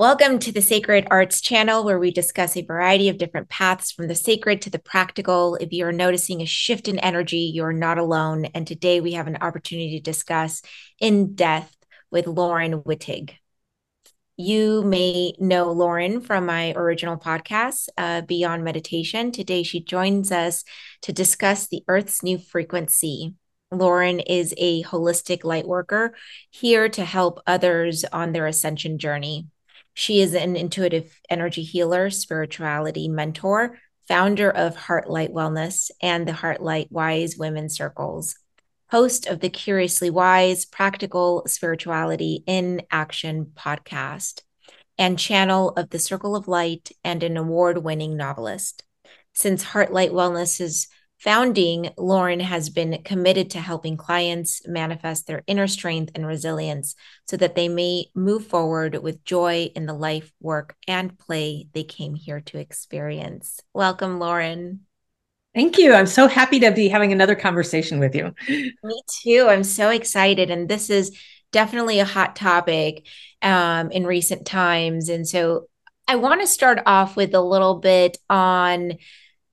Welcome to the Sacred Arts channel, where we discuss a variety of different paths from the sacred to the practical. If you are noticing a shift in energy, you're not alone. And today we have an opportunity to discuss in depth with Laurin Wittig. You may know Laurin from my original podcast, uh, Beyond Meditation. Today she joins us to discuss the Earth's new frequency. Laurin is a holistic light worker here to help others on their ascension journey. She is an intuitive energy healer, spirituality mentor, founder of HeartLight Wellness and the HeartLight Wise Women Circles, host of the Curiously Wise Practical Spirituality in Action podcast, and channel of the Circle of Light and an award winning novelist. Since HeartLight Wellness is founding, Laurin has been committed to helping clients manifest their inner strength and resilience so that they may move forward with joy in the life, work, and play they came here to experience. Welcome, Laurin. Thank you. I'm so happy to be having another conversation with you. Me too. I'm so excited. And this is definitely a hot topic um, in recent times. And so I want to start off with a little bit on,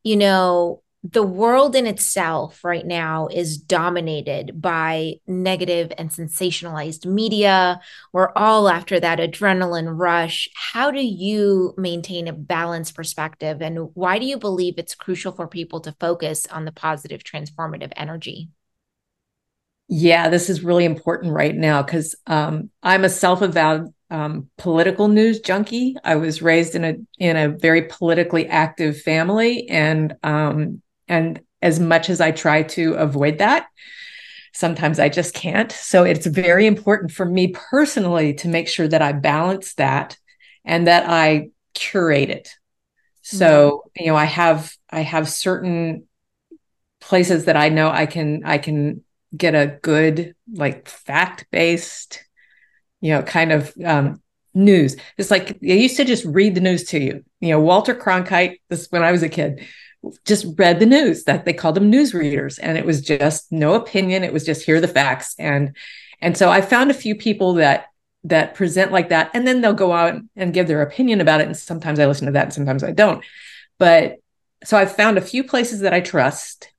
you know, the world in itself right now is dominated by negative and sensationalized media. We're all after that adrenaline rush. How do you maintain a balanced perspective? And why do you believe it's crucial for people to focus on the positive, transformative energy? Yeah, this is really important right now because um, I'm a self-avowed um, political news junkie. I was raised in a in a very politically active family, and um, and as much as I try to avoid that, sometimes I just can't. So it's very important for me personally to make sure that I balance that and that I curate it. So, mm-hmm. you know, I have I have certain places that I know I can I can get a good like fact-based you know kind of um news. It's like I used to just read the news to you. You know, Walter Cronkite, this when I was a kid, just read the news that they called them news readers. And it was just no opinion. It was just hear the facts. And and so i found a few people that that present like that. And then they'll go out and give their opinion about it. And sometimes i listen to that and sometimes i don't. But so i've found a few places that i trust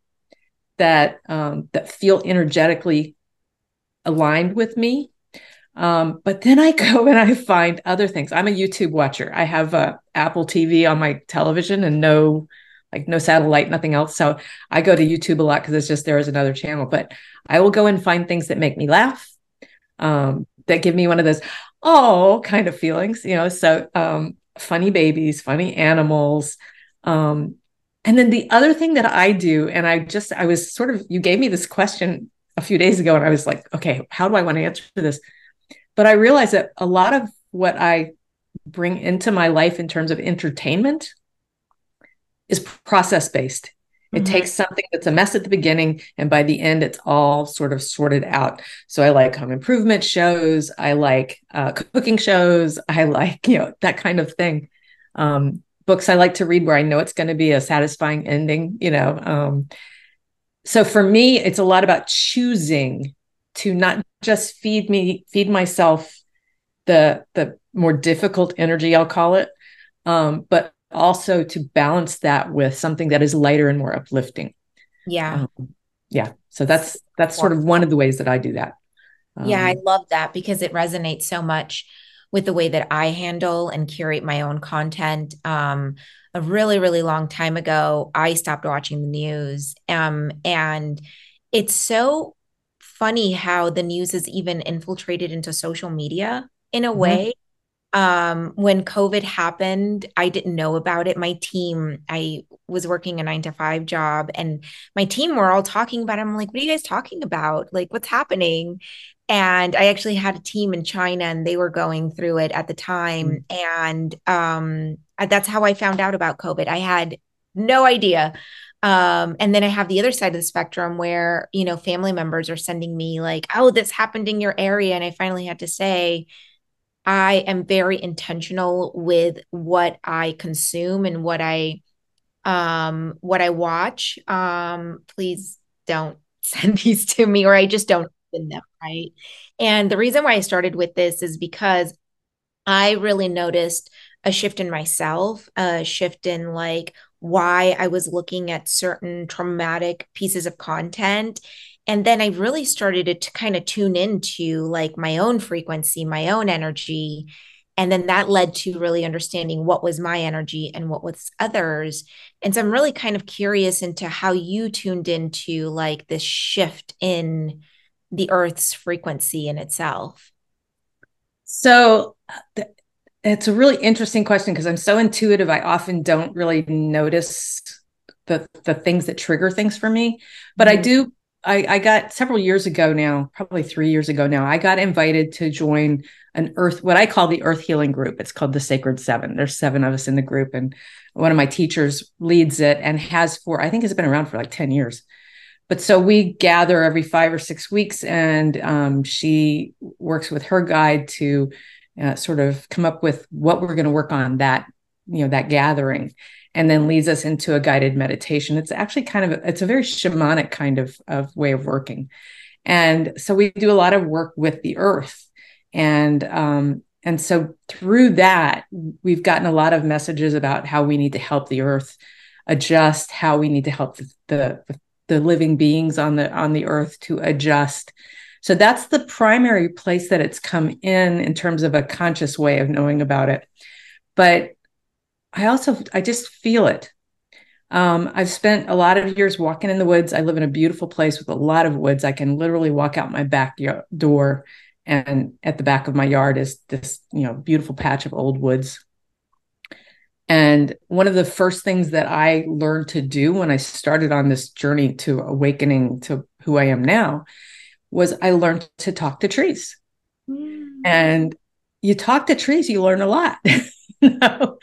that um, that feel energetically aligned with me. Um, but then I go and I find other things. I'm a YouTube watcher. I have a Apple TV on my television and no like no satellite, nothing else. So I go to YouTube a lot because it's just there is another channel. But I will go and find things that make me laugh, um, that give me one of those oh kind of feelings, you know. So um, funny babies, funny animals. Um, and then the other thing that I do, and I just I was sort of you gave me this question a few days ago, and I was like, okay, how do I want to answer this? But I realized that a lot of what I bring into my life in terms of entertainment is process based. It mm-hmm. takes something that's a mess at the beginning, and by the end, it's all sort of sorted out. So I like home improvement shows. I like uh, cooking shows. I like you know that kind of thing. Um, books I like to read where I know it's going to be a satisfying ending. You know, um, so for me, it's a lot about choosing to not just feed me feed myself the the more difficult energy, I'll call it, um, but also to balance that with something that is lighter and more uplifting. Yeah. Um, yeah. So that's that's sort of one of the ways that I do that. Um, yeah, I love that because it resonates so much with the way that I handle and curate my own content. Um, a really, really long time ago, I stopped watching the news. Um, and it's so funny how the news is even infiltrated into social media in a mm-hmm. way um when covid happened i didn't know about it. My team i was working a 9 to 5 job and my team were all talking about it. I'm like what are you guys talking about? Like what's happening? And i actually had a team in china and they were going through it at the time. Mm-hmm. and um that's how i found out about covid. I had no idea. Um and then i have the other side of the spectrum where you know family members are sending me like oh this happened in your area and i finally had to say I am very intentional with what I consume and what I um what I watch. Um please don't send these to me or I just don't open them, right? And the reason why I started with this is because I really noticed a shift in myself, a shift in like why I was looking at certain traumatic pieces of content. And then I really started to, to kind of tune into like my own frequency, my own energy. And then that led to really understanding what was my energy and what was others. And so I'm really kind of curious into how you tuned into like this shift in the earth's frequency in itself. So it's a really interesting question because I'm so intuitive. I often don't really notice the the things that trigger things for me, but mm-hmm. I do. I, I got several years ago now, probably three years ago now. I got invited to join an Earth, what I call the Earth Healing Group. It's called the Sacred Seven. There's seven of us in the group, and one of my teachers leads it and has for I think it's been around for like ten years. But so we gather every five or six weeks, and um, she works with her guide to uh, sort of come up with what we're going to work on that you know that gathering and then leads us into a guided meditation. It's actually kind of it's a very shamanic kind of, of way of working. And so we do a lot of work with the earth. And um, and so through that we've gotten a lot of messages about how we need to help the earth adjust how we need to help the, the, the living beings on the on the earth to adjust. So that's the primary place that it's come in in terms of a conscious way of knowing about it. But I also, I just feel it. Um, I've spent a lot of years walking in the woods. I live in a beautiful place with a lot of woods. I can literally walk out my back door, and at the back of my yard is this, you know, beautiful patch of old woods. And one of the first things that I learned to do when I started on this journey to awakening to who I am now was I learned to talk to trees. Mm. And you talk to trees, you learn a lot. you know?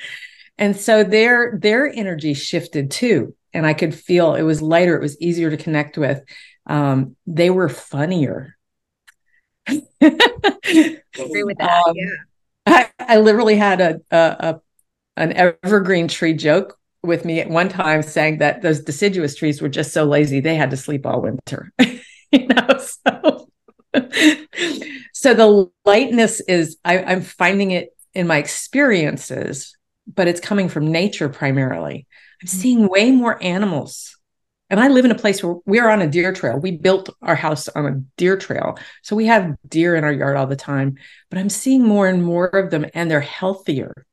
And so their their energy shifted too. And I could feel it was lighter, it was easier to connect with. Um, they were funnier. I agree with that. Um, yeah. I, I literally had a, a, a an evergreen tree joke with me at one time saying that those deciduous trees were just so lazy they had to sleep all winter. you know so so the lightness is I, i'm finding it in my experiences but it's coming from nature primarily. I'm mm-hmm. seeing way more animals. And i live in a place where we're on a deer trail. We built our house on a deer trail. So we have deer in our yard all the time but i'm seeing more and more of them and they're healthier.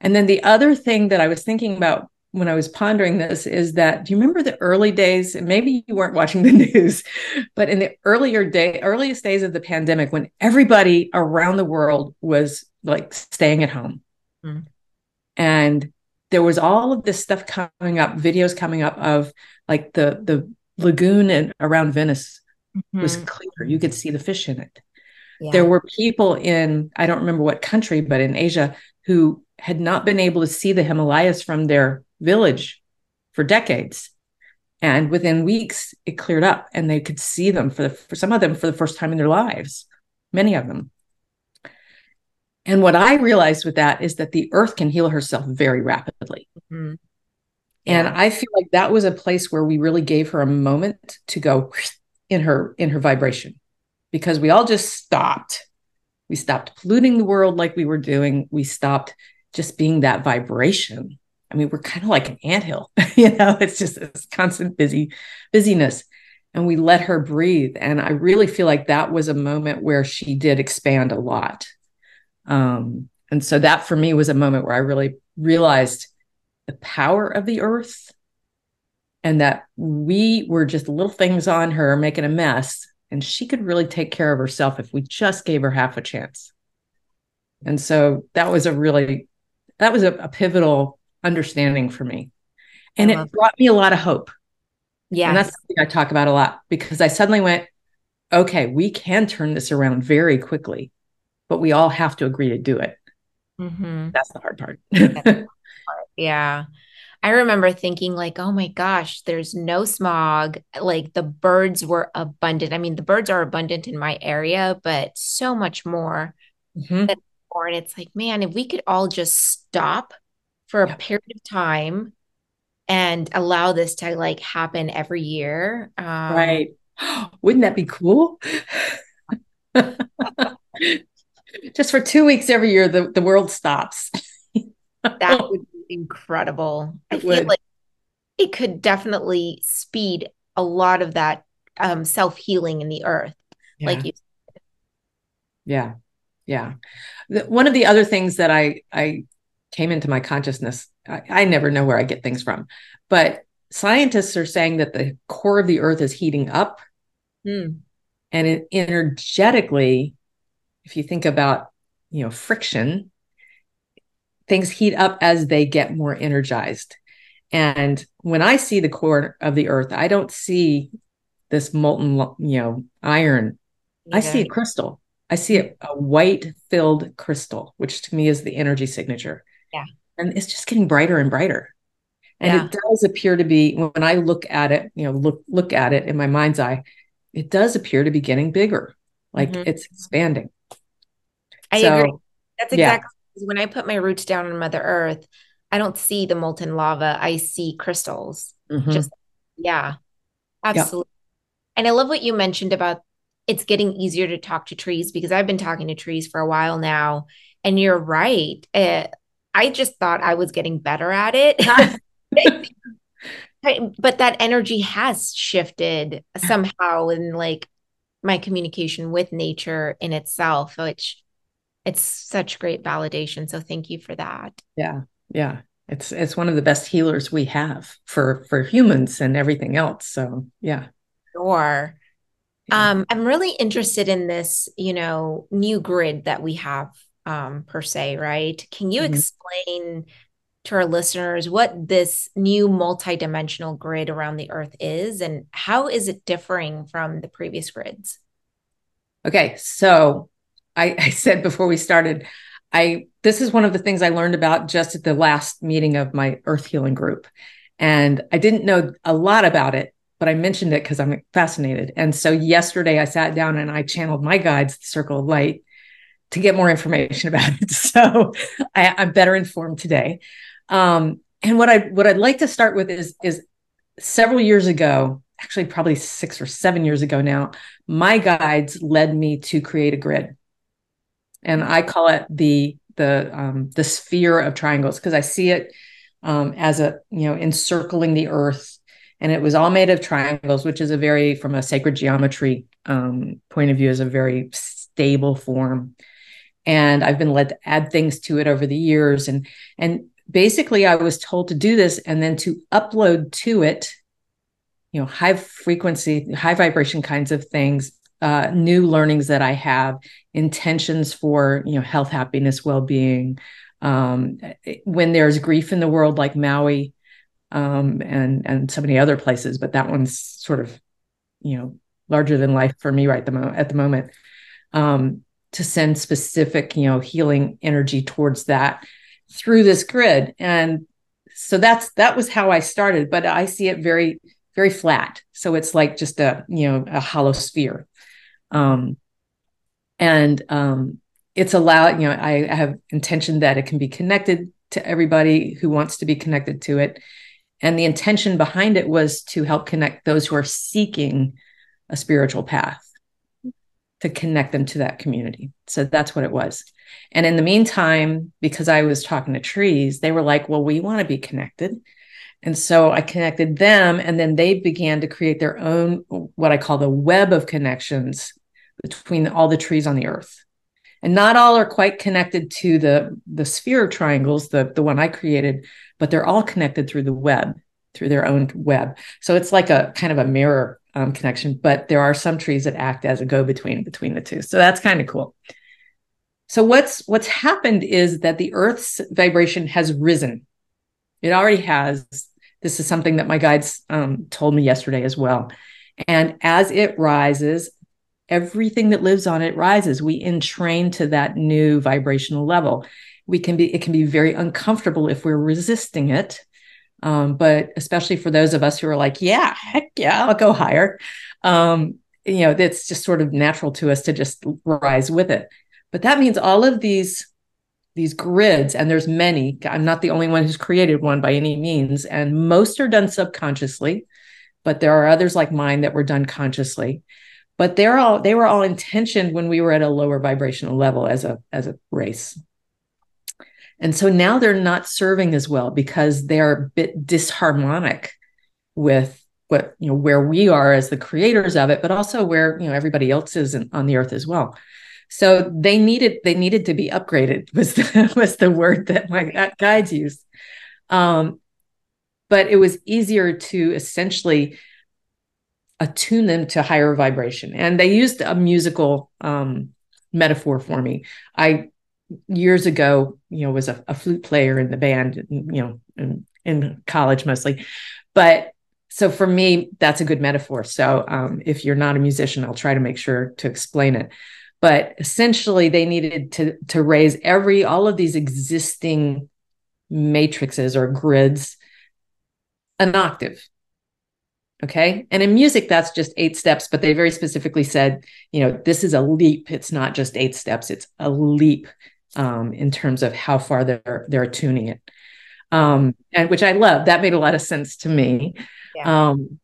And then the other thing that i was thinking about when I was pondering this is that do you remember the early days? Maybe you weren't watching the news, but in the earlier day, earliest days of the pandemic, when everybody around the world was like staying at home, mm. and there was all of this stuff coming up, videos coming up of like the the lagoon and around Venice mm-hmm. was clear; you could see the fish in it. Yeah. There were people in I don't remember what country, but in Asia who had not been able to see the Himalayas from their village for decades. And within weeks, it cleared up and they could see them for, the, for some of them for the first time in their lives, many of them. And what I realized with that is that the earth can heal herself very rapidly. Mm-hmm. And I feel like that was a place where we really gave her a moment to go in her in her vibration because we all just stopped. We stopped polluting the world like we were doing. We stopped just being that vibration. I mean, we're kind of like an anthill, you know, it's just this constant busy busyness. And we let her breathe. And I really feel like that was a moment where she did expand a lot. Um, and so that for me was a moment where I really realized the power of the earth and that we were just little things on her making a mess. And she could really take care of herself if we just gave her half a chance. And so that was a really, that was a, a pivotal understanding for me. And it brought me a lot of hope. Yeah. And that's something I talk about a lot because I suddenly went, okay, we can turn this around very quickly, but we all have to agree to do it. Mm-hmm. That's the hard part. yeah. I remember thinking, like, oh my gosh, there's no smog. Like the birds were abundant. I mean, the birds are abundant in my area, but so much more mm-hmm. than before. And it's like, man, if we could all just stop for a period of time and allow this to like happen every year. Um, right. Wouldn't that be cool? just for two weeks every year, the, the world stops. that would be incredible. It I feel would. like it could definitely speed a lot of that um, self healing in the earth, yeah. like you. Said. Yeah, yeah. One of the other things that I I came into my consciousness, I, I never know where I get things from, but scientists are saying that the core of the earth is heating up. Mm. And it, energetically, if you think about, you know, friction, things heat up as they get more energized. And when I see the core of the earth, I don't see this molten, you know, iron. I see a crystal. I see a, a white filled crystal, which to me is the energy signature. Yeah. And it's just getting brighter and brighter and yeah. it does appear to be when i look at it you know look look at it in my mind's eye it does appear to be getting bigger like mm-hmm. it's expanding i so, agree that's exactly yeah. when i put my roots down on mother earth i don't see the molten lava i see crystals mm-hmm. just yeah absolutely and i love what you mentioned about it's getting easier to talk to trees because i've been talking to trees for a while now and you're right uh, I just thought I was getting better at it. but that energy has shifted somehow in like my communication with nature in itself which it's such great validation so thank you for that. Yeah yeah. It's it's one of the best healers we have for for humans and everything else so yeah. Sure. Yeah. um i'm really interested in this you know new grid that we have um per se right? Can you mm-hmm. explain to our listeners what this new multidimensional grid around the earth is and how is it differing from the previous grids? Okay so I, I, said before we started i this is one of the things i learned about just at the last meeting of my earth healing group. And i didn't know a lot about it but i mentioned it because i'm fascinated. And so yesterday i sat down and i channeled my guides the circle of light to get more information about it. So I, i'm better informed today. Um, and what I what I'd like to start with is is several years ago, actually probably six or seven years ago now, my guides led me to create a grid, and I call it the the um, the sphere of triangles because I see it um, as a you know encircling the earth, and it was all made of triangles, which is a very from a sacred geometry um, point of view is a very stable form. And i've been led to add things to it over the years. And and basically I was told to do this and then to upload to it, you know, high frequency, high vibration kinds of things, uh, new learnings that I have, intentions for, you know, health, happiness, well-being. Um, when there's grief in the world, like Maui, um, and and so many other places, but that one's sort of, you know, larger than life for me right the mo- at the moment. Um, to send specific, you know, healing energy towards that through this grid and so that's that was how i started but i see it very very flat so it's like just a you know a hollow sphere um and um it's allowed you know i have intention that it can be connected to everybody who wants to be connected to it. And the intention behind it was to help connect those who are seeking a spiritual path to connect them to that community. So that's what it was. And in the meantime, because I was talking to trees, they were like, well, we want to be connected. And so I connected them, and then they began to create their own, what I call the web of connections between all the trees on the earth. And not all are quite connected to the, the sphere triangles, the, the one I created, but they're all connected through the web, through their own web. So it's like a kind of a mirror um, connection, but there are some trees that act as a go between between the two. So that's kind of cool. So what's what's happened is that the Earth's vibration has risen. It already has. This is something that my guides um, told me yesterday as well. And as it rises, everything that lives on it rises. We entrain to that new vibrational level. We can be. It can be very uncomfortable if we're resisting it. Um, but especially for those of us who are like, yeah, heck yeah, I'll go higher. Um, you know, it's just sort of natural to us to just rise with it. But that means all of these these grids and there's many i'm not the only one who's created one by any means and most are done subconsciously but there are others like mine that were done consciously but they're all they were all intentioned when we were at a lower vibrational level as a as a race. And so now they're not serving as well because they're a bit disharmonic with what you know where we are as the creators of it but also where you know everybody else is in, on the earth as well. So they needed they needed to be upgraded was the, was the word that my guides used um, but it was easier to essentially attune them to higher vibration. And they used a musical um, metaphor for me. I years ago you know was a, a flute player in the band you know in, in college mostly. But so for me that's a good metaphor. So um, if you're not a musician i'll try to make sure to explain it. But essentially they needed to to raise every all of these existing matrices or grids an octave okay? And in music that's just eight steps but they very specifically said you know this is a leap. It's not just eight steps. It's a leap um, in terms of how far they're they're tuning it. Um, and which i love. That made a lot of sense to me. Yeah. um,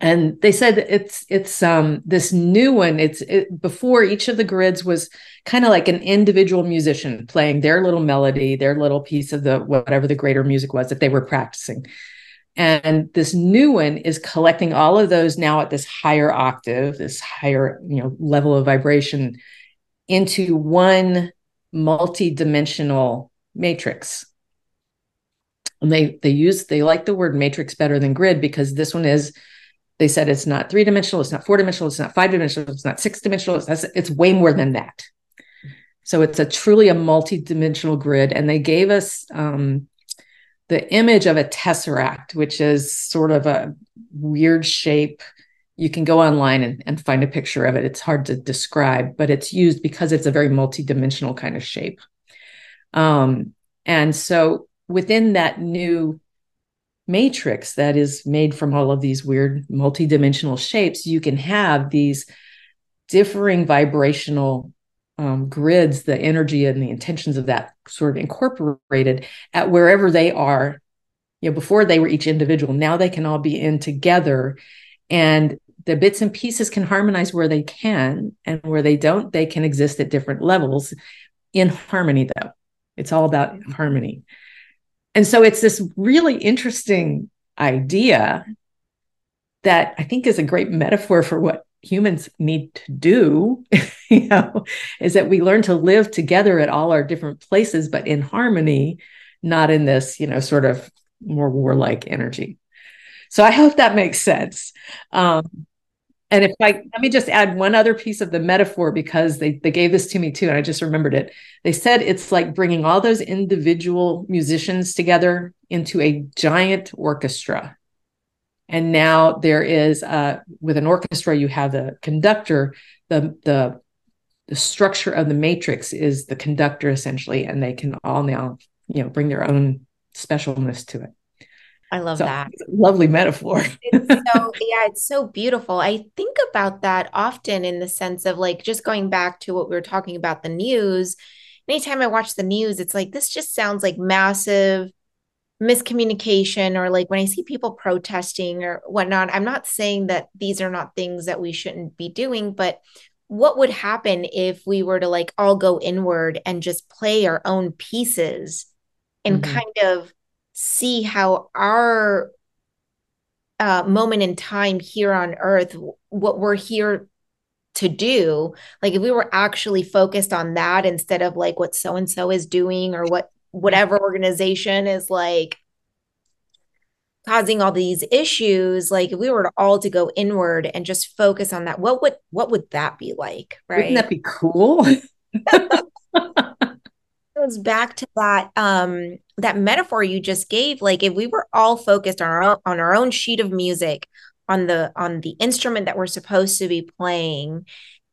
and they said it's it's um this new one it's it, before each of the grids was kind of like an individual musician playing their little melody their little piece of the whatever the greater music was that they were practicing and this new one is collecting all of those now at this higher octave this higher you know level of vibration into one multi-dimensional matrix. And they they use they like the word matrix better than grid because this one is they said it's not three dimensional it's not four dimensional it's not five dimensional it's not six dimensional it's, it's way more than that. So it's a truly a multi-dimensional grid. And they gave us um, the image of a tesseract which is sort of a weird shape you can go online and, and find a picture of it. It's hard to describe, but it's used because it's a very multidimensional kind of shape. Um, and so within that new matrix that is made from all of these weird multidimensional shapes, you can have these differing vibrational um, grids, the energy and the intentions of that sort of incorporated at wherever they are. You know, before they were each individual, now they can all be in together and the bits and pieces can harmonize where they can and where they don't they can exist at different levels in harmony though. It's all about harmony. And so it's this really interesting idea that i think is a great metaphor for what humans need to do you know is that we learn to live together at all our different places but in harmony not in this you know sort of more warlike energy so i hope that makes sense um, and if I let me just add one other piece of the metaphor because they they gave this to me too, and I just remembered it. They said it's like bringing all those individual musicians together into a giant orchestra. And now there is uh, with an orchestra, you have the conductor, the the the structure of the matrix is the conductor essentially, and they can all now you know bring their own specialness to it. I love so, that. Lovely metaphor. it's so yeah, it's so beautiful. I think about that often in the sense of like just going back to what we were talking about the news. Anytime I watch the news, it's like this just sounds like massive miscommunication or like when I see people protesting or whatnot. I'm not saying that these are not things that we shouldn't be doing, but what would happen if we were to like all go inward and just play our own pieces and mm-hmm. kind of see how our uh, moment in time here on earth, what we're here to do, like if we were actually focused on that instead of like what so and so is doing or what whatever organization is like causing all these issues like if we were to all to go inward and just focus on that what would what would that be like right wouldn't that be cool? It goes back to that um that metaphor you just gave like if we were all focused on our own, on our own sheet of music on the on the instrument that we're supposed to be playing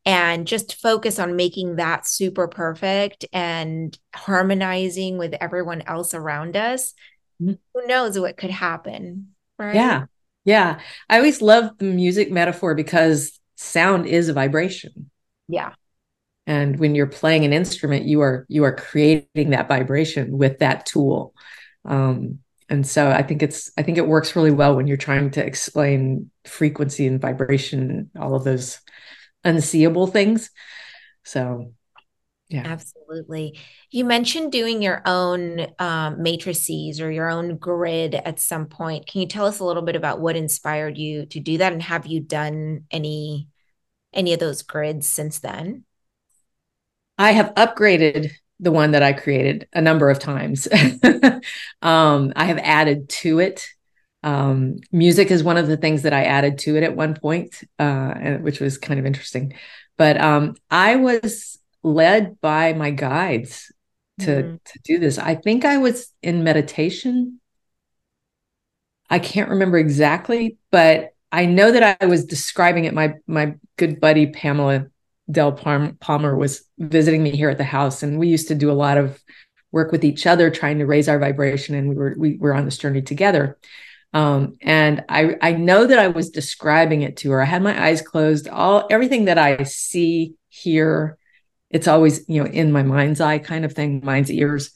and just focus on making that super perfect and harmonizing with everyone else around us mm-hmm. who knows what could happen right? Yeah. Yeah. I always love the music metaphor because sound is a vibration. Yeah. And when you're playing an instrument you are you are creating that vibration with that tool. Um, and so I think it's I think it works really well when you're trying to explain frequency and vibration, all of those unseeable things. So yeah. Absolutely. You mentioned doing your own um, matrices or your own grid at some point. Can you tell us a little bit about what inspired you to do that, and have you done any any of those grids since then? I have upgraded the one that I created a number of times. um, I have added to it. Um, music is one of the things that I added to it at one point, uh, which was kind of interesting. But um, I was led by my guides to mm-hmm. to do this. I think I was in meditation. I can't remember exactly, but I know that I was describing it. My my good buddy Pamela Del Palmer was visiting me here at the house, and we used to do a lot of work with each other, trying to raise our vibration, and we were we were on this journey together. Um, and I I know that I was describing it to her. I had my eyes closed. All everything that I see, hear, it's always you know in my mind's eye kind of thing, mind's ears.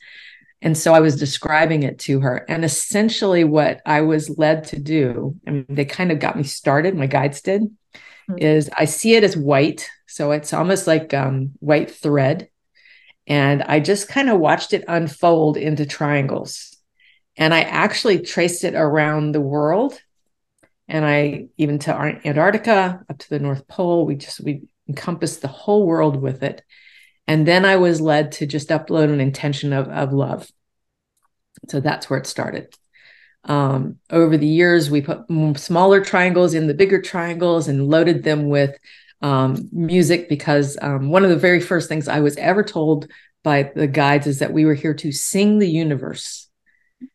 And so I was describing it to her. And essentially, what I was led to do, I mean, they kind of got me started, my guides did, mm-hmm. is I see it as white. So it's almost like um, white thread. And I just kind of watched it unfold into triangles. And I actually traced it around the world. And I even to Antarctica, up to the North Pole, we just, we encompassed the whole world with it. And then I was led to just upload an intention of, of love. So that's where it started. Um, over the years, we put smaller triangles in the bigger triangles and loaded them with um, music because um, one of the very first things I was ever told by the guides is that we were here to sing the universe.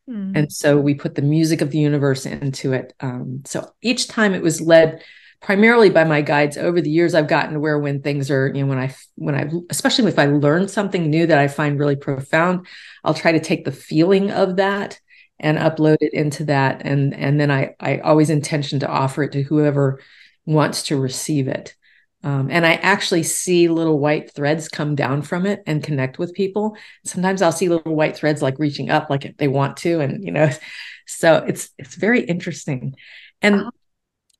Mm-hmm. And so we put the music of the universe into it. Um, so each time it was led primarily by my guides over the years i've gotten to where when things are you know when i when i especially if i learn something new that i find really profound i'll try to take the feeling of that and upload it into that and and then i i always intention to offer it to whoever wants to receive it um, and i actually see little white threads come down from it and connect with people. Sometimes i'll see little white threads like reaching up like if they want to and you know so it's it's very interesting. And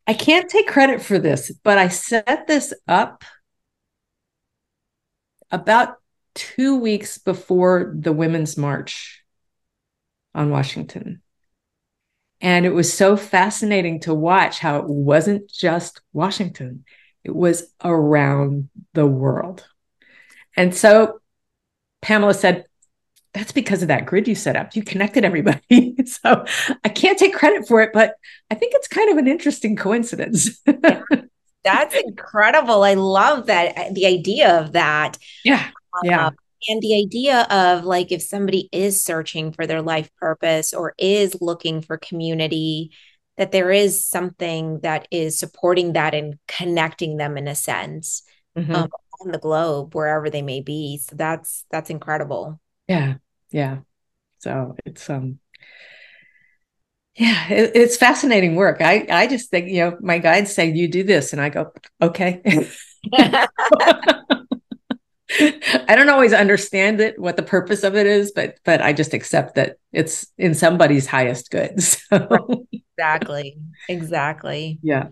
I can't take credit for this, but I set this up about two weeks before the Women's March on Washington. And it was so fascinating to watch how it wasn't just Washington, it was around the world. And so Pamela said, that's because of that grid you set up. You connected everybody. so I can't take credit for it, but I think it's kind of an interesting coincidence. that's incredible. I love that uh, the idea of that. Yeah. Yeah. Um, and the idea of like if somebody is searching for their life purpose or is looking for community, that there is something that is supporting that and connecting them in a sense mm-hmm. um, on the globe, wherever they may be. So that's that's incredible. Yeah yeah so it's um yeah it, it's fascinating work i i just think you know my guides say you do this and i go okay I don't always understand it, what the purpose of it is, but but I just accept that it's in somebody's highest good. So. Exactly. Exactly. Yeah.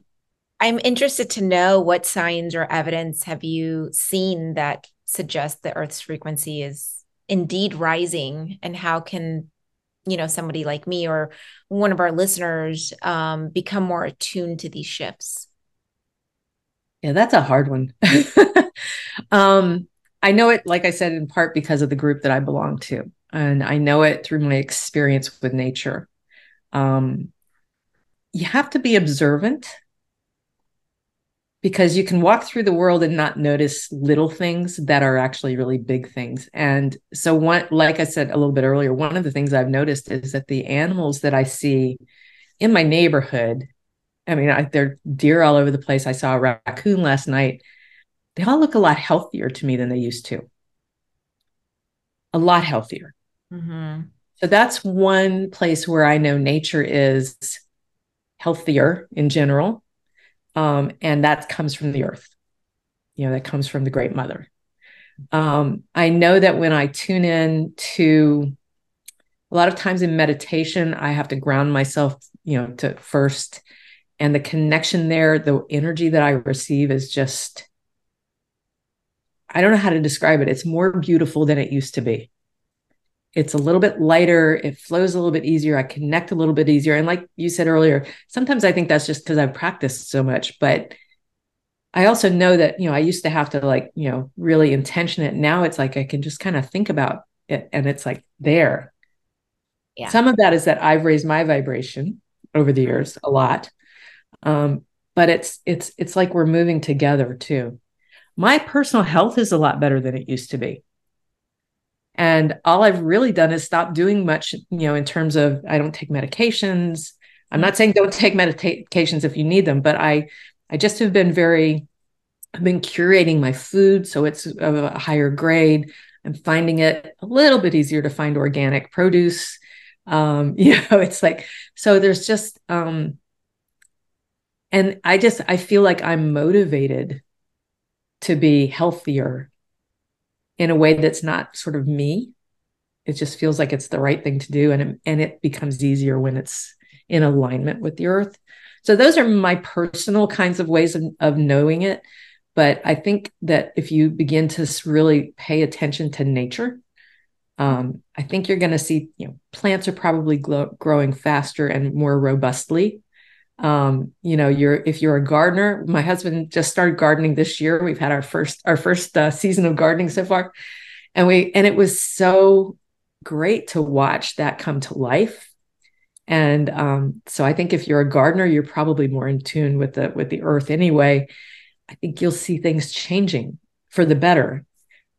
I'm interested to know what signs or evidence have you seen that suggest the Earth's frequency is indeed rising and how can you know somebody like me or one of our listeners um, become more attuned to these shifts yeah that's a hard one um, i know it like i said in part because of the group that i belong to and i know it through my experience with nature um, you have to be observant because you can walk through the world and not notice little things that are actually really big things. And so one like I said a little bit earlier, one of the things I've noticed is that the animals that I see in my neighborhood, I mean, I, they're deer all over the place. I saw a raccoon last night. They all look a lot healthier to me than they used to. A lot healthier. Mm-hmm. So that's one place where I know nature is healthier in general um, and that comes from the earth. You know, that comes from the Great Mother. Um, I know that when I tune in to a lot of times in meditation, I have to ground myself, you know, to first. And the connection there, the energy that I receive is just, I don't know how to describe it. It's more beautiful than it used to be. It's a little bit lighter. It flows a little bit easier. I connect a little bit easier. And like you said earlier, sometimes I think that's just because I've practiced so much. But I also know that, you know, I used to have to like, you know, really intention it. Now it's like I can just kind of think about it and it's like there. Yeah. Some of that is that I've raised my vibration over the years a lot. Um, but it's it's it's like we're moving together too. My personal health is a lot better than it used to be. And all I've really done is stop doing much, you know, in terms of I don't take medications. I'm not saying don't take medications if you need them, but I I just have been very, I've been curating my food so it's of a higher grade. I'm finding it a little bit easier to find organic produce. Um, you know, it's like, so there's just, um, and I just, I feel like I'm motivated to be healthier in a way that's not sort of me. It just feels like it's the right thing to do. And it, and it becomes easier when it's in alignment with the earth. So those are my personal kinds of ways of, of knowing it. But I think that if you begin to really pay attention to nature, um, I think you're going to see, you know, plants are probably glo- growing faster and more robustly. Um, you know, you're if you're a gardener. My husband just started gardening this year. We've had our first our first uh, season of gardening so far, and we and it was so great to watch that come to life and um, so I think if you're a gardener, you're probably more in tune with the with the earth anyway. I think you'll see things changing for the better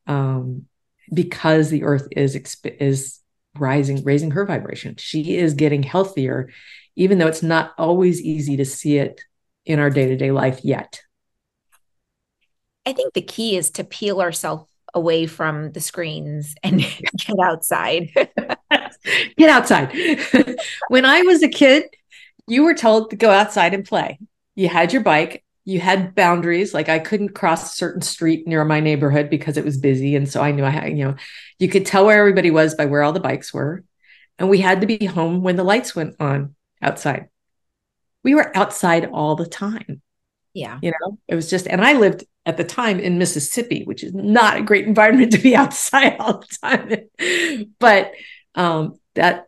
um, because the earth is is rising, raising her vibration. She is getting healthier, even though it's not always easy to see it in our day to day life yet. I think the key is to peel ourselves away from the screens and get outside. get outside. when I was a kid, you were told to go outside and play. You had your bike, you had boundaries. Like I couldn't cross a certain street near my neighborhood because it was busy. And so I knew I had, you know, you could tell where everybody was by where all the bikes were. And we had to be home when the lights went on outside. We were outside all the time. Yeah. You know, it was just, and I lived at the time in Mississippi, which is not a great environment to be outside all the time. but um, that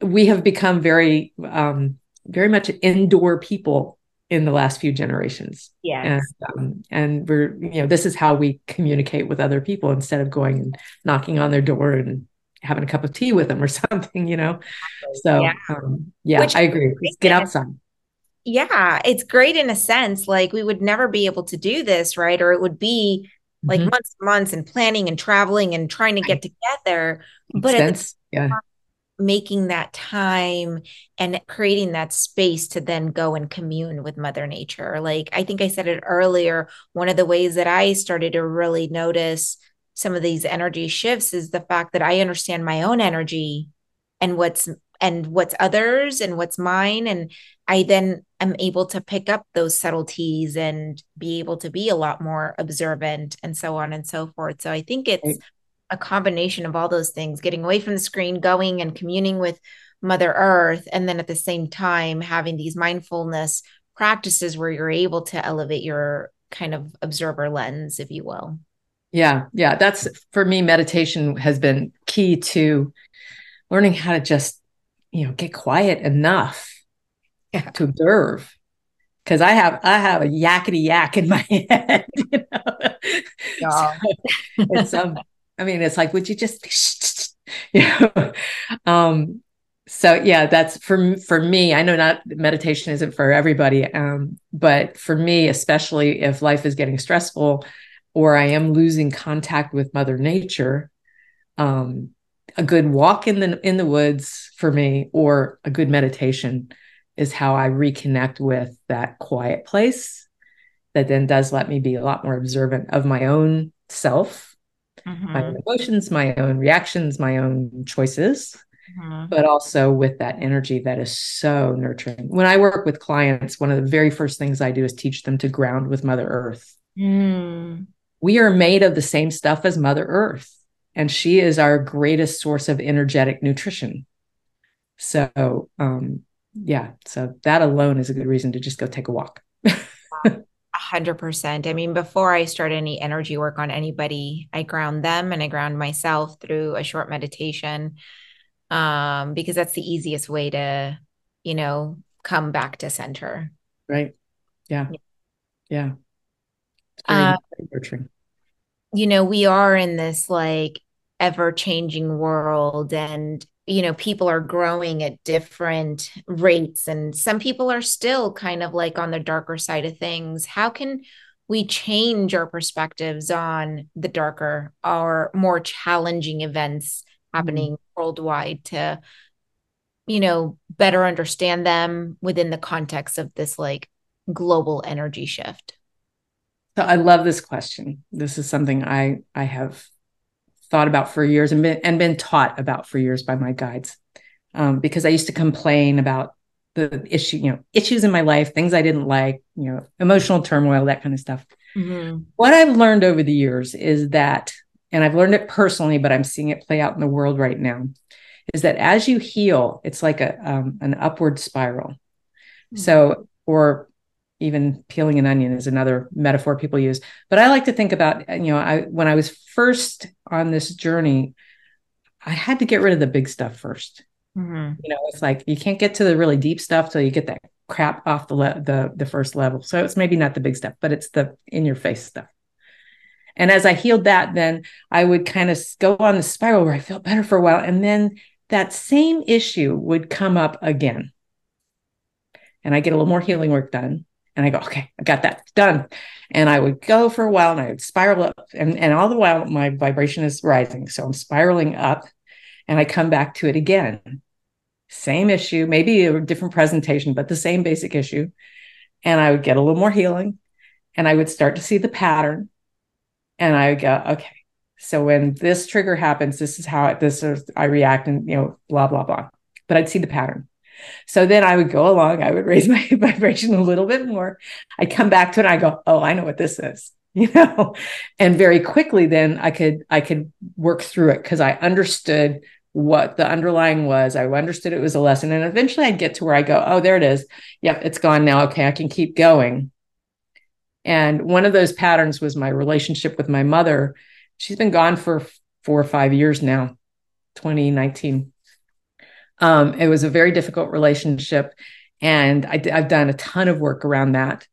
we have become very, um, very much indoor people in the last few generations. Yeah. And, um, and we're, you know, this is how we communicate with other people instead of going and knocking on their door and having a cup of tea with them or something, you know? So, yeah, um, yeah I agree. get outside yeah, it's great in a sense. Like we would never be able to do this, right? Or it would be like mm-hmm. months and months and planning and traveling and trying to get together. But it's yeah. making that time and creating that space to then go and commune with Mother Nature. Like I think I said it earlier, one of the ways that I started to really notice some of these energy shifts is the fact that I understand my own energy and what's and what's others and what's mine. And i then am able to pick up those subtleties and be able to be a lot more observant and so on and so forth. So i think it's right. a combination of all those things getting away from the screen going and communing with mother earth and then at the same time having these mindfulness practices where you're able to elevate your kind of observer lens if you will yeah yeah that's for me meditation has been key to learning how to just you know get quiet enough yeah. to observe because I have I have a yakety yak in my head. You know? Yeah. so it's um, I mean, it's like, would you just, you know, um, so yeah, that's for for me. I know not meditation isn't for everybody, um, but for me, especially if life is getting stressful, or I am losing contact with Mother Nature, um, a good walk in the in the woods for me or a good meditation is how I reconnect with that quiet place that then does let me be a lot more observant of my own self, mm-hmm. my own emotions, my own reactions, my own choices, mm-hmm. but also with that energy that is so nurturing. When I work with clients, one of the very first things I do is teach them to ground with Mother Earth. Mm. We are made of the same stuff as Mother Earth and she is our greatest source of energetic nutrition. So, um, yeah, so that alone is a good reason to just go take a walk. A hundred percent. I mean, before I start any energy work on anybody, I ground them and I ground myself through a short meditation. Um, because that's the easiest way to, you know, come back to center. Right. Yeah. Yeah. Uh, nurturing. You know, we are in this like ever changing world and you know people are growing at different rates and some people are still kind of like on the darker side of things how can we change our perspectives on the darker or more challenging events happening mm-hmm. worldwide to you know better understand them within the context of this like global energy shift so i love this question this is something i i have thought about for years and been and been taught about for years by my guides um, because I used to complain about the issue, you know, issues in my life, things I didn't like, you know, emotional turmoil, that kind of stuff. Mm-hmm. What I've learned over the years is that, and I've learned it personally, but I'm seeing it play out in the world right now, is that as you heal, it's like a um, an upward spiral. Mm-hmm. So, or even peeling an onion is another metaphor people use. But i like to think about you know i when i was first on this journey i had to get rid of the big stuff 1st mm-hmm. you know it's like you can't get to the really deep stuff till you get that crap off the le- the the first level. So it's maybe not the big stuff but it's the in your face stuff. And as i healed that then i would kind of go on the spiral where i felt better for a while and then that same issue would come up again. And I get a little more healing work done. And I go, okay, I got that done. And I would go for a while and I would spiral up. And, and all the while, my vibration is rising. So I'm spiraling up and I come back to it again. Same issue, maybe a different presentation, but the same basic issue. And I would get a little more healing and I would start to see the pattern. And I would go, okay, so when this trigger happens, this is how this is, I react and, you know, blah, blah, blah. But I'd see the pattern. So then I would go along, I would raise my vibration a little bit more. I'd come back to it and I go, oh, I know what this is, you know, and very quickly then I could, I could work through it because I understood what the underlying was. I understood it was a lesson. And eventually I'd get to where I go, oh, there it is. Yep, it's gone now. Okay, I can keep going. And one of those patterns was my relationship with my mother. She's been gone for four or five years now, 2019. Um, it was a very difficult relationship. And I, I've done a ton of work around that.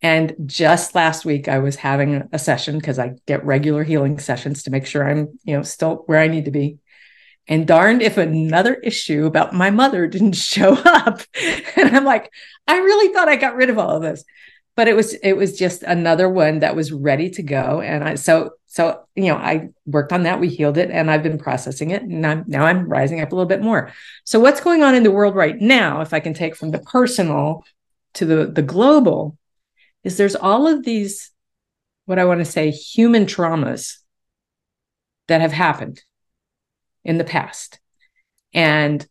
And just last week, I was having a session because I get regular healing sessions to make sure I'm, you know, still where I need to be. And darned if another issue about my mother didn't show up. and I'm like, I really thought I got rid of all of this. But it was it was just another one that was ready to go. And I so so, you know, I worked on that. We healed it and I've been processing it. And I'm, now I'm rising up a little bit more. So, what's going on in the world right now, if I can take from the personal to the, the global, is there's all of these, what I want to say, human traumas that have happened in the past. And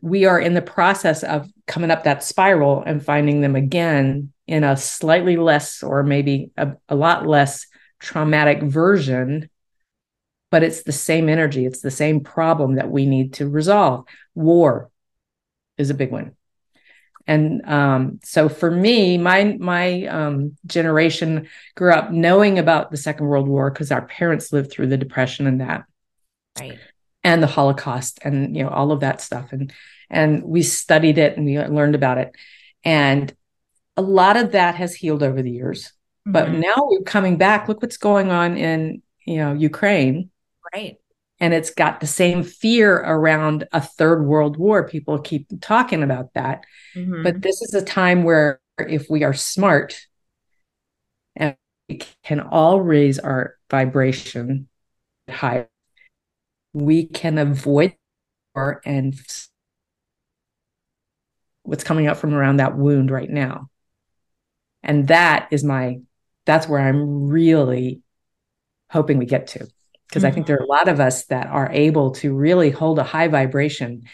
we are in the process of coming up that spiral and finding them again in a slightly less or maybe a, a lot less traumatic version, but it's the same energy. It's the same problem that we need to resolve. War is a big one. And um, so for me, my my um, generation grew up knowing about the Second World War because our parents lived through the Depression and that, right, and the Holocaust and you know all of that stuff, and and we studied it and we learned about it, and a lot of that has healed over the years. But mm-hmm. now we're coming back. Look what's going on in you know Ukraine. Right. And it's got the same fear around a third world war. People keep talking about that. Mm-hmm. But this is a time where if we are smart and we can all raise our vibration higher, we can avoid war and what's coming up from around that wound right now. And that is my that's where I'm really hoping we get to. Because mm-hmm. I think mm-hmm. there are a lot of us that are able to really hold a high vibration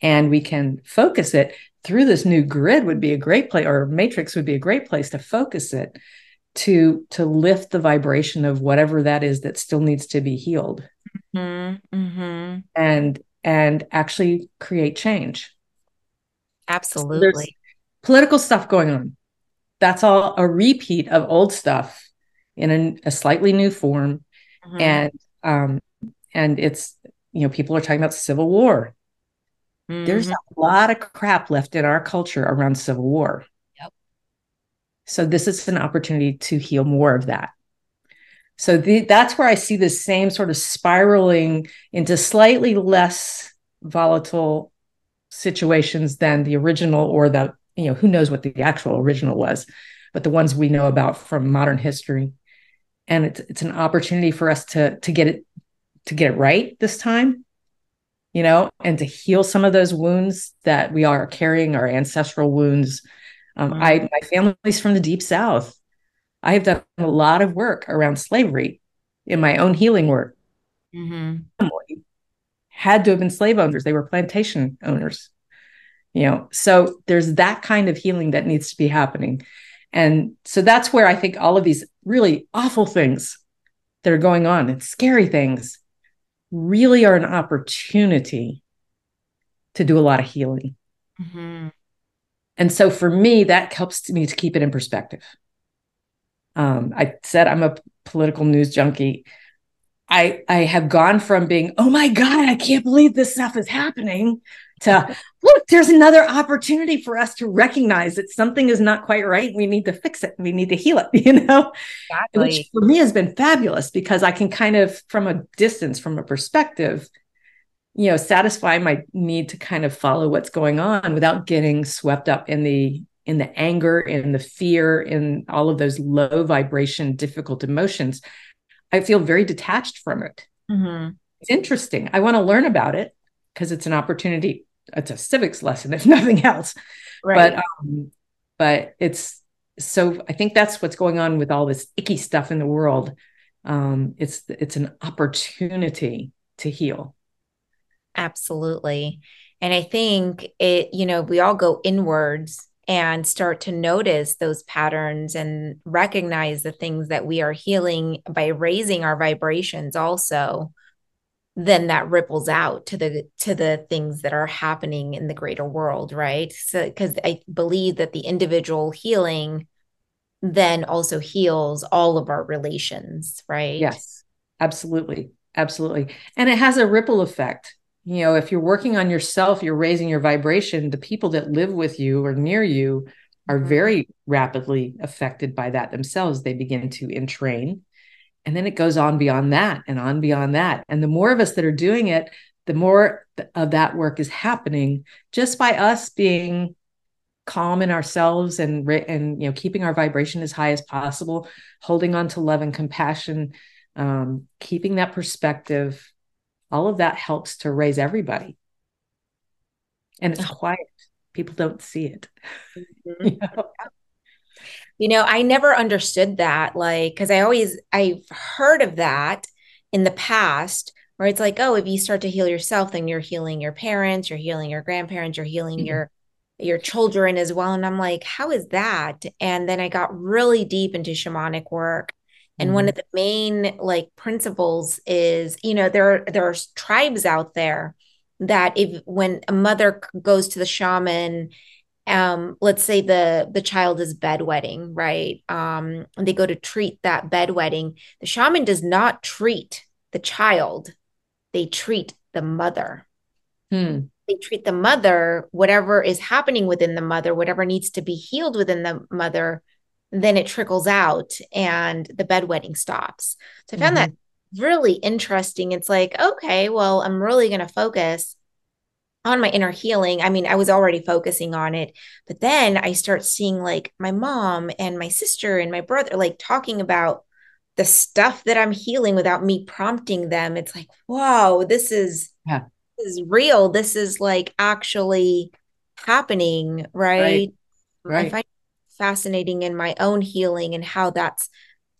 and we can focus it through this new grid would be a great place or matrix would be a great place to focus it to to lift the vibration of whatever that is that still needs to be healed mm-hmm. and and actually create change. Absolutely. So political stuff going on. That's all a repeat of old stuff in a, a slightly new form. Mm-hmm. And um, and it's you know, people are talking about civil war. Mm-hmm. There's a lot of crap left in our culture around civil war. Yep. So this is an opportunity to heal more of that. So the, that's where I see the same sort of spiraling into slightly less volatile situations than the original or the, you know, who knows what the actual original was, but the ones we know about from modern history. And it's it's an opportunity for us to to get it to get it right this time, you know, and to heal some of those wounds that we are carrying, our ancestral wounds. Um. I my family's from the deep south. I have done a lot of work around slavery in my own healing work. Mm-hmm. Had to have been slave owners. They were plantation owners. You know, so there's that kind of healing that needs to be happening. And so that's where I think all of these really awful things that are going on and scary things really are an opportunity to do a lot of healing. Mm-hmm. And so for me, that helps me to keep it in perspective. Um, I said I'm a political news junkie. I I have gone from being, oh my God, I can't believe this stuff is happening to look, there's another opportunity for us to recognize that something is not quite right. We need to fix it. We need to heal it, you know? Exactly. Which for me has been fabulous because I can kind of, from a distance, from a perspective, you know, satisfy my need to kind of follow what's going on without getting swept up in the in the anger, in the fear, in all of those low vibration, difficult emotions, I feel very detached from it. Mm-hmm. It's interesting. I want to learn about it because it's an opportunity. It's a civics lesson, if nothing else. Right. But um, but it's so I think that's what's going on with all this icky stuff in the world. Um, it's it's an opportunity to heal. Absolutely. And I think it, you know, we all go inwards and start to notice those patterns and recognize the things that we are healing by raising our vibrations also then that ripples out to the to the things that are happening in the greater world right? So because i believe that the individual healing then also heals all of our relations right? Yes absolutely absolutely. And it has a ripple effect you know if you're working on yourself you're raising your vibration the people that live with you or near you are mm-hmm. very rapidly affected by that themselves. They begin to entrain. And then it goes on beyond that and on beyond that. And the more of us that are doing it the more of that work is happening just by us being calm in ourselves and and you know keeping our vibration as high as possible holding on to love and compassion um, keeping that perspective all of that helps to raise everybody. And it's quiet. People don't see it. Mm-hmm. you, know? you know i never understood that like because i always i've heard of that in the past where it's like oh if you start to heal yourself then you're healing your parents you're healing your grandparents you're healing mm-hmm. your your children as well. And i'm like how is that? And then i got really deep into shamanic work and mm-hmm. one of the main like principles is, you know, there there are tribes out there that if when a mother goes to the shaman um let's say the the child is bedwetting right um and they go to treat that bedwetting the shaman does not treat the child they treat the mother hmm. they treat the mother whatever is happening within the mother whatever needs to be healed within the mother then it trickles out and the bedwetting stops. So I found mm-hmm. that really interesting. It's like, okay, well, I'm really going to focus on my inner healing. I mean, I was already focusing on it, but then I start seeing like my mom and my sister and my brother like talking about the stuff that I'm healing without me prompting them. It's like, whoa, this is yeah. this is real. This is like actually happening, right? Right. I find fascinating in my own healing and how that's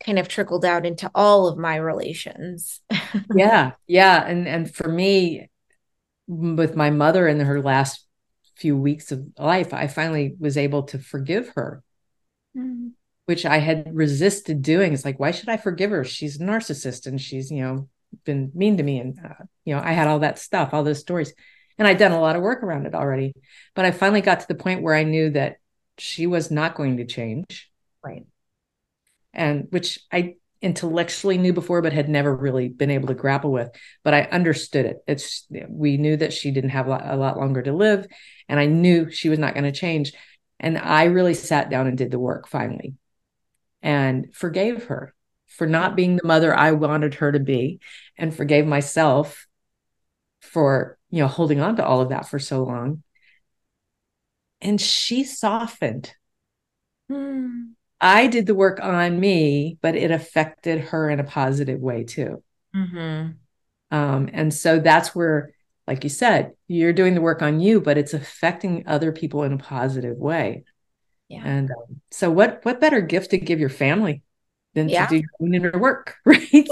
kind of trickled out into all of my relations. yeah. Yeah. And and for me, with my mother in her last few weeks of life, I finally was able to forgive her. Mm-hmm. Which I had resisted doing. It's like, why should I forgive her? She's a narcissist and she's, you know, been mean to me and uh, you know i had all that stuff all those stories and i'd done a lot of work around it already but i finally got to the point where i knew that she was not going to change. Right. And which i intellectually knew before but had never really been able to grapple with but i understood it. It's we knew that she didn't have a lot, a lot longer to live and i knew she was not going to change. And i really sat down and did the work finally and forgave her for not being the mother I wanted her to be and forgave myself for, you know, holding on to all of that for so long. And she softened. Hmm. I did the work on me, but it affected her in a positive way too. Mm-hmm. Um, and so that's where, like you said, you're doing the work on you, but it's affecting other people in a positive way. Yeah. And um, so, what what better gift to give your family than yeah. to do your inner work, right?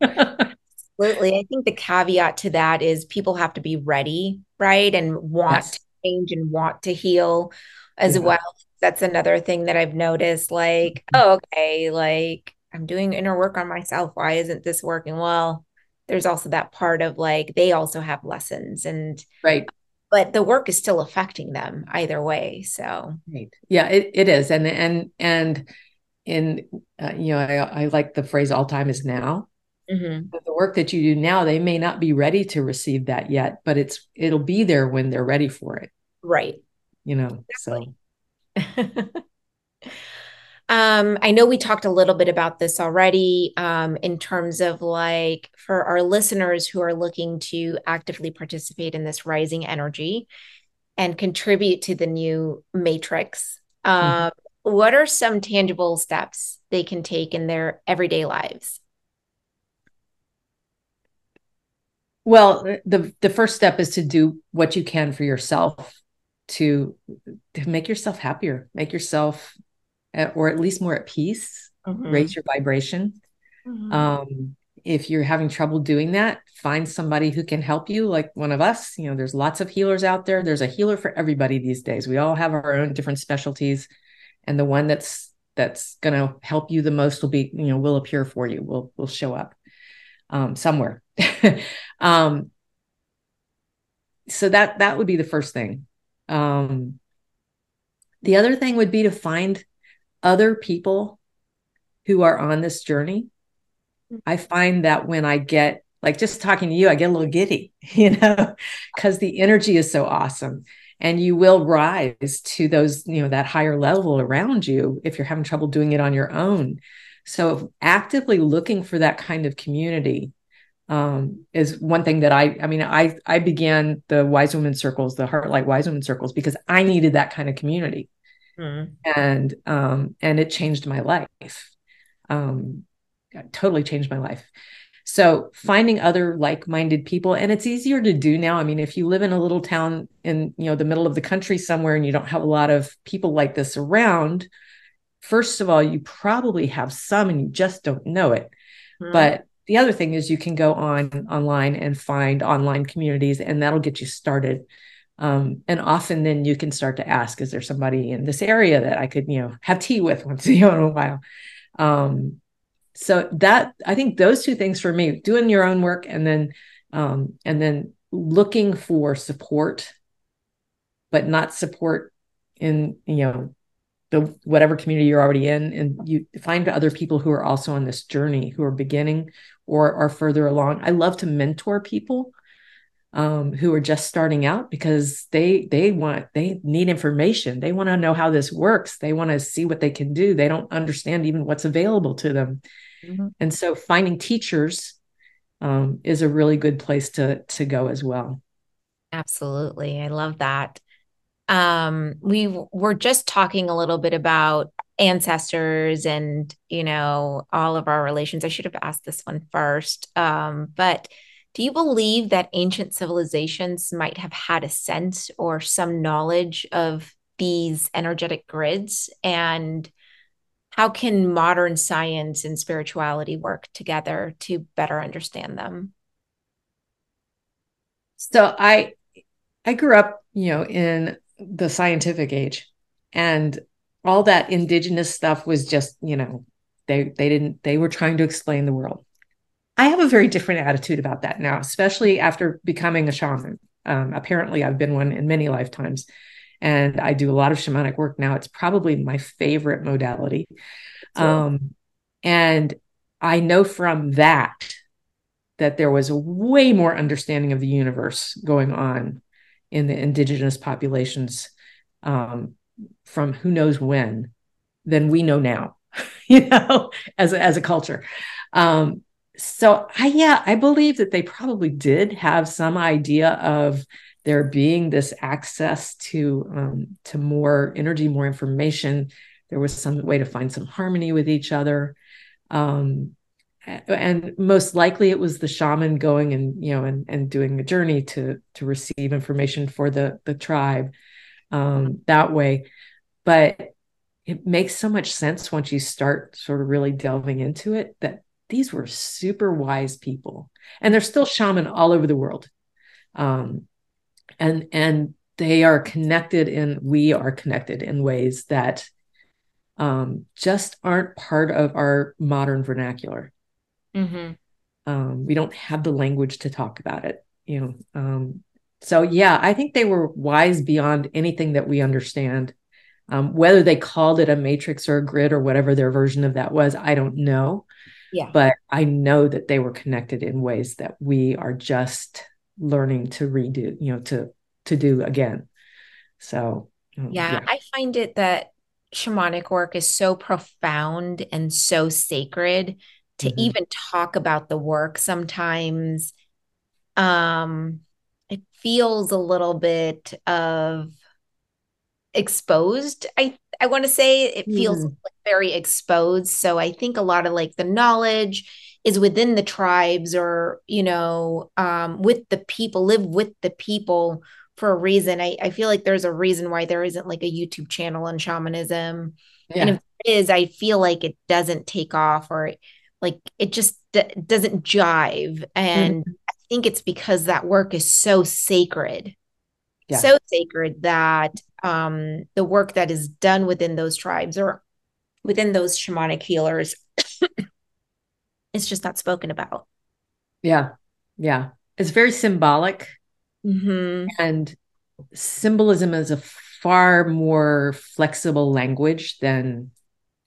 Absolutely. I think the caveat to that is people have to be ready, right? And want yes. to change and want to heal as yeah. well. That's another thing that I've noticed like, mm-hmm. oh, okay, like I'm doing inner work on myself. Why isn't this working? Well, there's also that part of like they also have lessons and right but the work is still affecting them either way so right yeah it, it is and and and in uh, you know I, I, like the phrase all time is now mm-hmm. the work that you do now they may not be ready to receive that yet but it's it'll be there when they're ready for it right you know exactly. so um i know we talked a little bit about this already um in terms of like for our listeners who are looking to actively participate in this rising energy and contribute to the new matrix mm-hmm. um mm-hmm what are some tangible steps they can take in their everyday lives? Well, the the first step is to do what you can for yourself to to make yourself happier, make yourself at, or at least more at peace, mm-hmm. raise your vibration. Mm-hmm. Um, if you're having trouble doing that, find somebody who can help you, like one of us. You know, there's lots of healers out there. There's a healer for everybody these days. We all have our own different specialties and the one that's that's going to help you the most will be you know will appear for you will will show up um, somewhere um, so that that would be the first thing. Um, the other thing would be to find other people who are on this journey. I find that when i get like just talking to you i get a little giddy you know because the energy is so awesome. And you will rise to those you know that higher level around you if you're having trouble doing it on your own. So actively looking for that kind of community um, is one thing that I, I mean, I, I began the wise women circles, the HeartLight wise women circles, because I needed that kind of community. Mm. And, um, and it changed my life. Um, totally changed my life. So finding other like-minded people, and it's easier to do now. I mean, if you live in a little town in you know the middle of the country somewhere and you don't have a lot of people like this around, first of all, you probably have some and you just don't know it. Mm-hmm. But the other thing is you can go on online and find online communities, and that'll get you started. Um, and often then you can start to ask, is there somebody in this area that I could, you know, have tea with once in a while? Um, so that i think those two things for me doing your own work and then um, and then looking for support but not support in you know the whatever community you're already in and you find other people who are also on this journey who are beginning or are further along i love to mentor people um, who are just starting out because they they want they need information they want to know how this works they want to see what they can do they don't understand even what's available to them Mm-hmm. And so finding teachers um, is a really good place to to go as well. Absolutely. I love that. Um, we were just talking a little bit about ancestors and, you know, all of our relations. I should have asked this one first. Um, but do you believe that ancient civilizations might have had a sense or some knowledge of these energetic grids and how can modern science and spirituality work together to better understand them so i i grew up you know in the scientific age and all that indigenous stuff was just you know they they didn't they were trying to explain the world I have a very different attitude about that now, especially after becoming a shaman. Um, apparently, I've been one in many lifetimes, and I do a lot of shamanic work now. It's probably my favorite modality. Um, and I know from that that there was a way more understanding of the universe going on in the indigenous populations um, from who knows when than we know now, you know, as a, as a culture. Um, so I, yeah, I believe that they probably did have some idea of there being this access to um, to more energy, more information. There was some way to find some harmony with each other. Um, and most likely it was the shaman going and you know and, and doing a journey to to receive information for the the tribe um, that way but it makes so much sense once you start sort of really delving into it that these were super wise people and they're still shaman all over the world um, and and they are connected and we are connected in ways that um, just aren't part of our modern vernacular Mm-hmm. Um, we don't have the language to talk about it, you know. Um, so yeah, I think they were wise beyond anything that we understand. Um, whether they called it a matrix or a grid or whatever their version of that was, I don't know. Yeah. But I know that they were connected in ways that we are just learning to redo, you know, to to do again. So yeah, yeah. I find it that shamanic work is so profound and so sacred to mm-hmm. even talk about the work sometimes um it feels a little bit of exposed i i want to say it feels mm. very exposed so i think a lot of like the knowledge is within the tribes or you know um with the people live with the people for a reason i i feel like there's a reason why there isn't like a youtube channel on shamanism yeah. and if there is i feel like it doesn't take off or like it just d- doesn't jive and mm-hmm. i think it's because that work is so sacred yeah. so sacred that um the work that is done within those tribes or within those shamanic healers is just not spoken about yeah yeah it's very symbolic mm-hmm. and symbolism is a far more flexible language than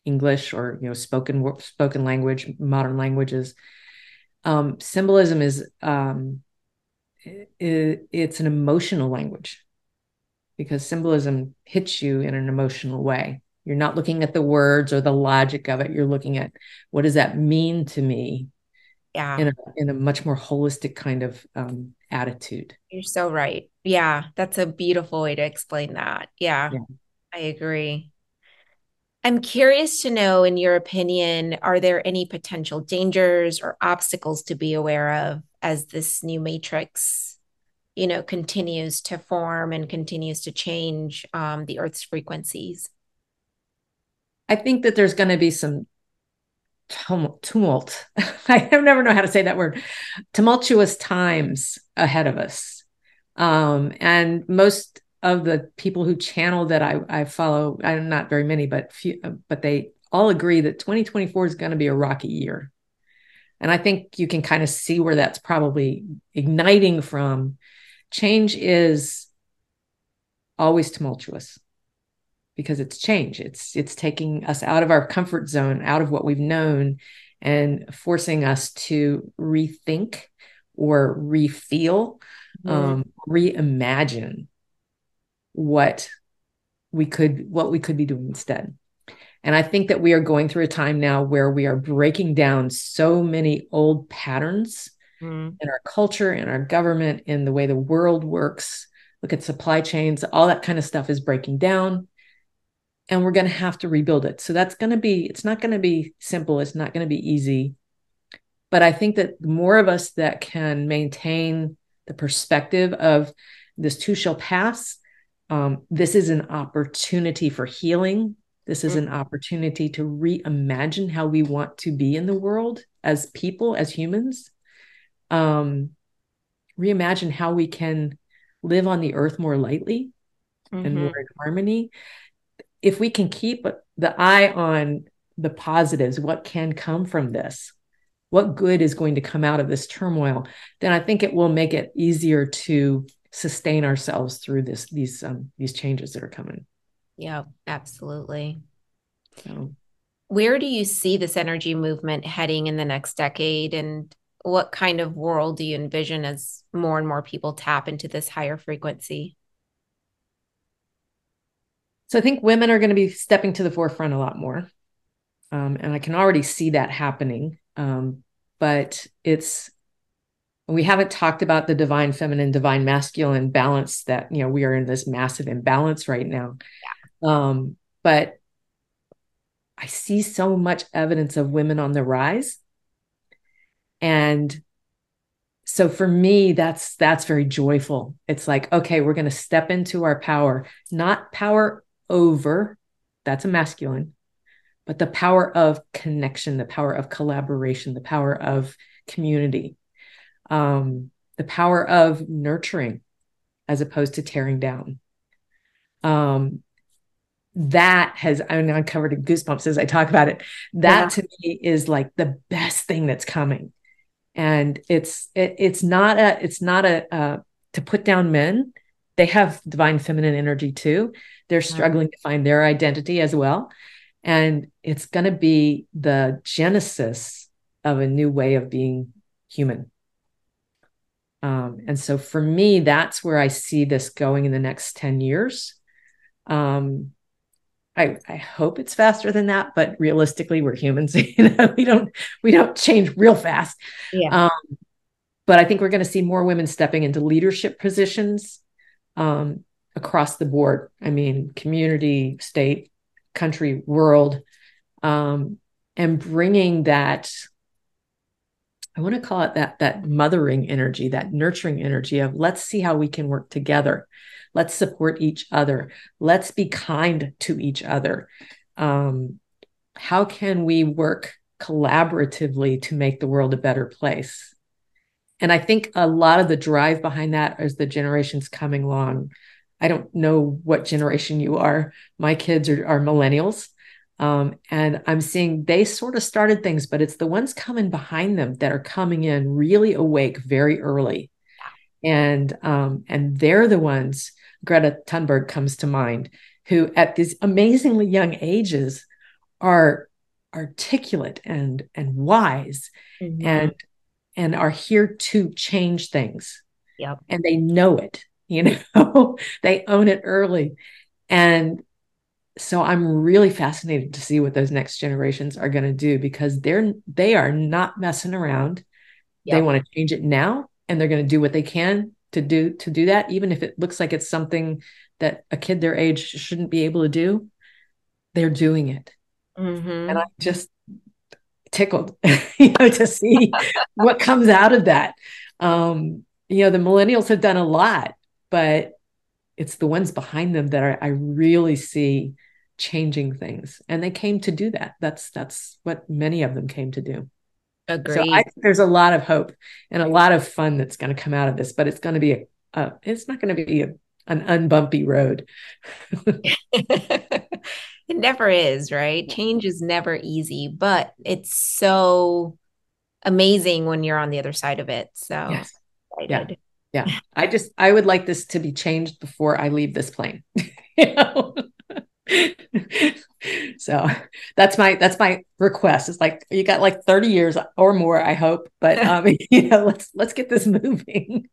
English or you know spoken spoken language, modern languages. Um, symbolism is um, it, it's an emotional language because symbolism hits you in an emotional way. You're not looking at the words or the logic of it. You're looking at what does that mean to me yeah in a, in a much more holistic kind of um, attitude you're so right yeah that's a beautiful way to explain that yeah, yeah. i agree I'm curious to know, in your opinion, are there any potential dangers or obstacles to be aware of as this new matrix, you know, continues to form and continues to change um, the Earth's frequencies? I think that there's going to be some tumult. I never know how to say that word. Tumultuous times ahead of us. Um, and most of the people who channel that I, I follow, I'm not very many, but few, but they all agree that 2024 is going to be a rocky year. And I think you can kind of see where that's probably igniting from. Change is always tumultuous because it's change. It's it's taking us out of our comfort zone, out of what we've known, and forcing us to rethink or refeel, mm-hmm. um, reimagine what we could what we could be doing instead. And i think that we are going through a time now where we are breaking down so many old patterns mm. in our culture in our government in the way the world works. Look at supply chains all that kind of stuff is breaking down and we're going to have to rebuild it. So that's going to be it's not going to be simple it's not going to be easy. But i think that more of us that can maintain the perspective of this too shall pass um, this is an opportunity for healing. This is an mm-hmm. opportunity to reimagine how we want to be in the world as people, as humans. Um, reimagine how we can live on the earth more lightly mm-hmm. and more in harmony. If we can keep the eye on the positives, what can come from this, what good is going to come out of this turmoil, then I think it will make it easier to sustain ourselves through this these um, these changes that are coming. Yeah, absolutely. So, where do you see this energy movement heading in the next decade, and what kind of world do you envision as more and more people tap into this higher frequency? So I think women are going to be stepping to the forefront a lot more. Um, and I can already see that happening. Um, but it's, we haven't talked about the divine feminine, divine masculine balance that, you know, we are in this massive imbalance right now. Yeah. Um, but I see so much evidence of women on the rise. And so for me that's that's very joyful it's like okay we're going to step into our power not power over, that's a masculine, but the power of connection, the power of collaboration, the power of community, um, the power of nurturing as opposed to tearing down. Um, that has I mean, I'm covered in goosebumps as I talk about it. That yeah. to me is like the best thing that's coming, and it's it, it's not a it's not a uh, to put down men. They have divine feminine energy too, they're struggling to find their identity as well. And it's going to be the genesis of a new way of being human. Um, and so for me, that's where I see this going in the next 10 years. Um, I, I hope it's faster than that, but realistically, we're humans. you know, we don't we don't change real fast. Yeah. Um, but I think we're going to see more women stepping into leadership positions. Um, across the board. I mean, community, state, country, world, um, and bringing that. I want to call it that that mothering energy, that nurturing energy of let's see how we can work together. Let's support each other. Let's be kind to each other. Um, how can we work collaboratively to make the world a better place? And I think a lot of the drive behind that is the generations coming along I don't know what generation you are. My kids are, are millennials. Um, and I'm seeing they sort of started things, but it's the ones coming behind them that are coming in really awake very early. And um, and they're the ones, Greta Thunberg comes to mind, who at these amazingly young ages are articulate and and wise mm-hmm. and and are here to change things. Yep. And they know it you know they own it early and so i'm really fascinated to see what those next generations are going to do because they're they are not messing around yep. they want to change it now and they're going to do what they can to do to do that even if it looks like it's something that a kid their age shouldn't be able to do they're doing it mm-hmm. and i'm just tickled you know to see what comes out of that um you know the millennials have done a lot but it's the ones behind them that are, I really see changing things. And they came to do that. That's that's what many of them came to do. Agreed. So I there's a lot of hope and a lot of fun that's going to come out of this, but it's going to be a, a it's not going to be a, an unbumpy road. it never is, right? Change is never easy, but it's so amazing when you're on the other side of it. So yes. yeah yeah i just i would like this to be changed before i leave this plane you know so that's my that's my request it's like you got like 30 years or more i hope but um you know let's let's get this moving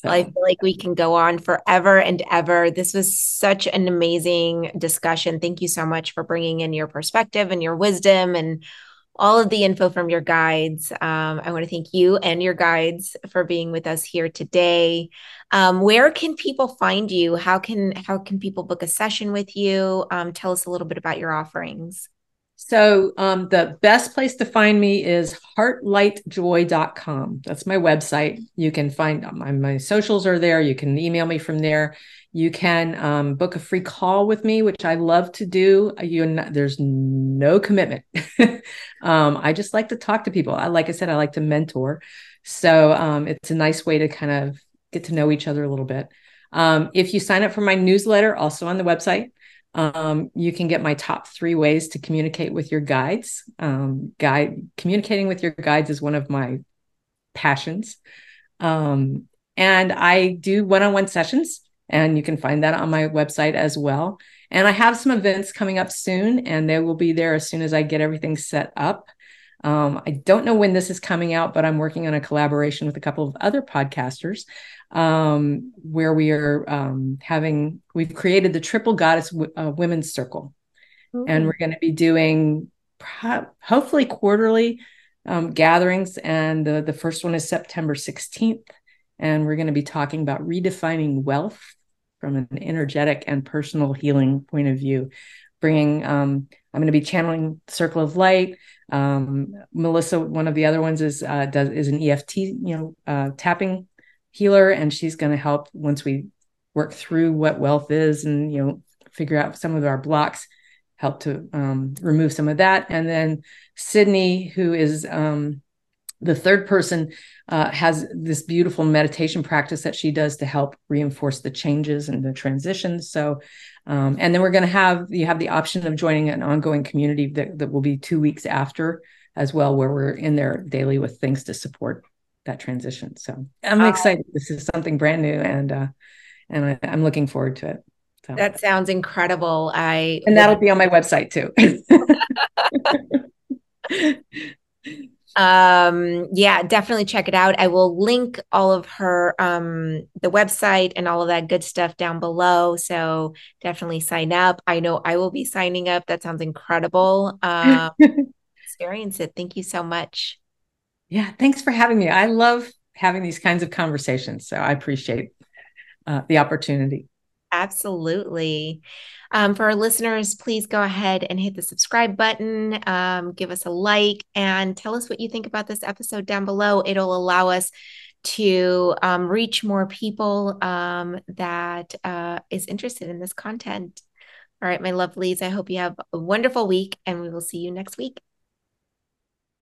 So. I feel like we can go on forever and ever. This was such an amazing discussion. Thank you so much for bringing in your perspective and your wisdom and all of the info from your guides. Um, I want to thank you and your guides for being with us here today. Um, where can people find you? How can how can people book a session with you? Um, tell us a little bit about your offerings. So um, the best place to find me is heartlightjoy.com. That's my website. You can find my, my socials are there. You can email me from there. You can um, book a free call with me, which I love to do. You, there's no commitment. um, I just like to talk to people. I, like I said, I like to mentor. So um, it's a nice way to kind of get to know each other a little bit. Um, if you sign up for my newsletter, also on the website, Um, you can get my top three ways to communicate with your guides. Um, guide communicating with your guides is one of my passions. Um, and I do one-on-one sessions, and you can find that on my website as well. And I have some events coming up soon, and they will be there as soon as I get everything set up. Um, I don't know when this is coming out, but I'm working on a collaboration with a couple of other podcasters um, where we are um, having, we've created the Triple Goddess w- uh, Women's Circle. Ooh. And we're going to be doing pro- hopefully quarterly um, gatherings. And the, the first one is September 16th. And we're going to be talking about redefining wealth from an energetic and personal healing point of view. Bringing, um, I'm going to be channeling Circle of Light. Um, Melissa, one of the other ones is uh, does is an EFT, you know, uh, tapping healer, and she's going to help once we work through what wealth is and you know figure out some of our blocks help to um, remove some of that and then sydney who is um, the third person uh, has this beautiful meditation practice that she does to help reinforce the changes and the transitions. So, um, and then we're going to have you have the option of joining an ongoing community that, that will be two weeks after as well, where we're in there daily with things to support that transition. So I'm excited. This is something brand new, and uh, and I, I'm looking forward to it. So. That sounds incredible. I and that'll be on my website too. um yeah definitely check it out i will link all of her um the website and all of that good stuff down below so definitely sign up i know i will be signing up that sounds incredible um experience it thank you so much yeah thanks for having me i love having these kinds of conversations so i appreciate uh, the opportunity absolutely um, for our listeners, please go ahead and hit the subscribe button, um, give us a like, and tell us what you think about this episode down below. It'll allow us to um, reach more people um, that uh, is interested in this content. All right, my lovelies, I hope you have a wonderful week, and we will see you next week.